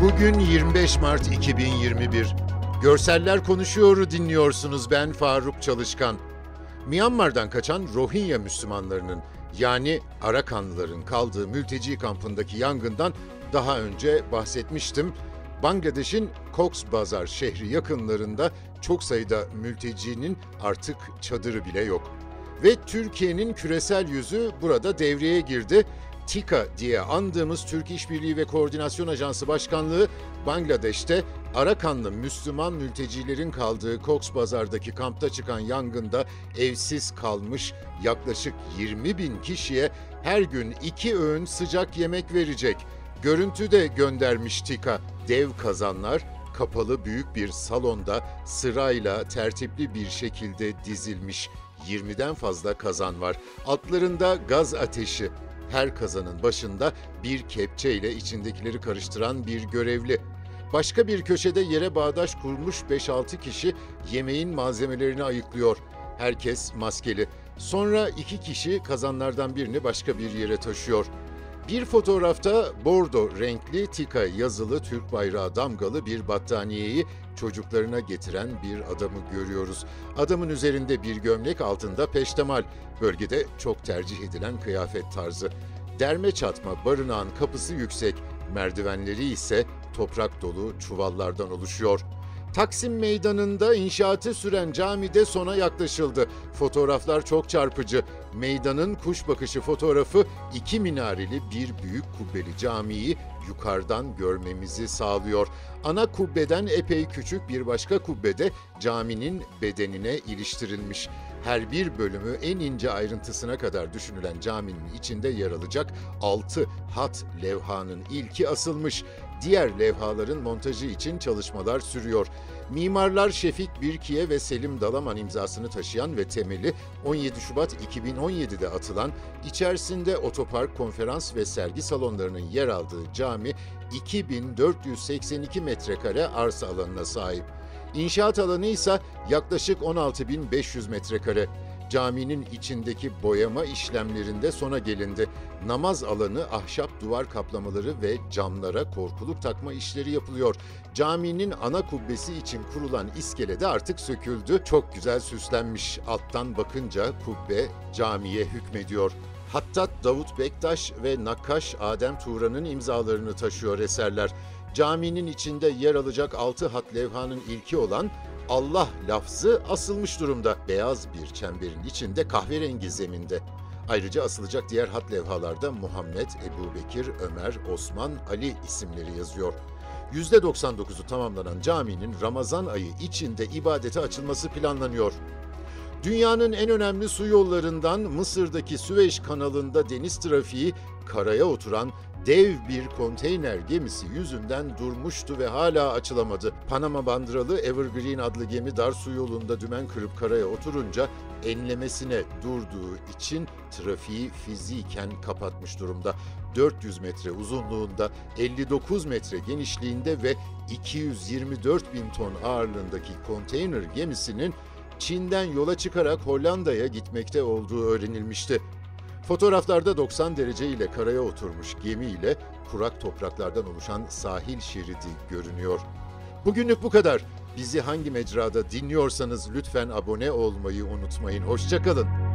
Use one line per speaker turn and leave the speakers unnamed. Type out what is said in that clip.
Bugün 25 Mart 2021. Görseller Konuşuyor'u dinliyorsunuz ben Faruk Çalışkan. Myanmar'dan kaçan Rohingya Müslümanlarının yani Arakanlıların kaldığı mülteci kampındaki yangından daha önce bahsetmiştim. Bangladeş'in Cox's Bazar şehri yakınlarında çok sayıda mültecinin artık çadırı bile yok. Ve Türkiye'nin küresel yüzü burada devreye girdi. TİKA diye andığımız Türk İşbirliği ve Koordinasyon Ajansı Başkanlığı Bangladeş'te Arakanlı Müslüman mültecilerin kaldığı Cox's Bazar'daki kampta çıkan yangında evsiz kalmış yaklaşık 20 bin kişiye her gün iki öğün sıcak yemek verecek. Görüntü de göndermiş TİKA. Dev kazanlar kapalı büyük bir salonda sırayla tertipli bir şekilde dizilmiş. 20'den fazla kazan var. Altlarında gaz ateşi. Her kazanın başında bir kepçe ile içindekileri karıştıran bir görevli. Başka bir köşede yere bağdaş kurmuş 5-6 kişi yemeğin malzemelerini ayıklıyor. Herkes maskeli. Sonra iki kişi kazanlardan birini başka bir yere taşıyor. Bir fotoğrafta bordo renkli tika yazılı Türk bayrağı damgalı bir battaniyeyi çocuklarına getiren bir adamı görüyoruz. Adamın üzerinde bir gömlek altında peştemal. Bölgede çok tercih edilen kıyafet tarzı. Derme çatma barınağın kapısı yüksek, merdivenleri ise toprak dolu çuvallardan oluşuyor. Taksim Meydanı'nda inşaatı süren camide sona yaklaşıldı. Fotoğraflar çok çarpıcı. Meydanın kuş bakışı fotoğrafı iki minareli bir büyük kubbeli camiyi yukarıdan görmemizi sağlıyor. Ana kubbeden epey küçük bir başka kubbede caminin bedenine iliştirilmiş. Her bir bölümü en ince ayrıntısına kadar düşünülen caminin içinde yer alacak 6 hat levhanın ilki asılmış. Diğer levhaların montajı için çalışmalar sürüyor. Mimarlar Şefik Birkiye ve Selim Dalaman imzasını taşıyan ve temeli 17 Şubat 2017'de atılan, içerisinde otopark, konferans ve sergi salonlarının yer aldığı cami 2482 metrekare arsa alanına sahip. İnşaat alanı ise yaklaşık 16.500 metrekare. Caminin içindeki boyama işlemlerinde sona gelindi. Namaz alanı, ahşap duvar kaplamaları ve camlara korkuluk takma işleri yapılıyor. Caminin ana kubbesi için kurulan iskele de artık söküldü. Çok güzel süslenmiş. Alttan bakınca kubbe camiye hükmediyor. Hattat Davut Bektaş ve Nakkaş Adem Turan'ın imzalarını taşıyor eserler. Caminin içinde yer alacak altı hat levhanın ilki olan Allah lafzı asılmış durumda. Beyaz bir çemberin içinde kahverengi zeminde. Ayrıca asılacak diğer hat levhalarda Muhammed, Ebu Bekir, Ömer, Osman, Ali isimleri yazıyor. %99'u tamamlanan caminin Ramazan ayı içinde ibadete açılması planlanıyor. Dünyanın en önemli su yollarından Mısır'daki Süveyş kanalında deniz trafiği karaya oturan dev bir konteyner gemisi yüzünden durmuştu ve hala açılamadı. Panama bandıralı Evergreen adlı gemi dar su yolunda dümen kırıp karaya oturunca enlemesine durduğu için trafiği fiziken kapatmış durumda. 400 metre uzunluğunda, 59 metre genişliğinde ve 224 bin ton ağırlığındaki konteyner gemisinin Çin'den yola çıkarak Hollanda'ya gitmekte olduğu öğrenilmişti. Fotoğraflarda 90 derece ile karaya oturmuş gemi ile kurak topraklardan oluşan sahil şeridi görünüyor. Bugünlük bu kadar. Bizi hangi mecrada dinliyorsanız lütfen abone olmayı unutmayın. Hoşçakalın.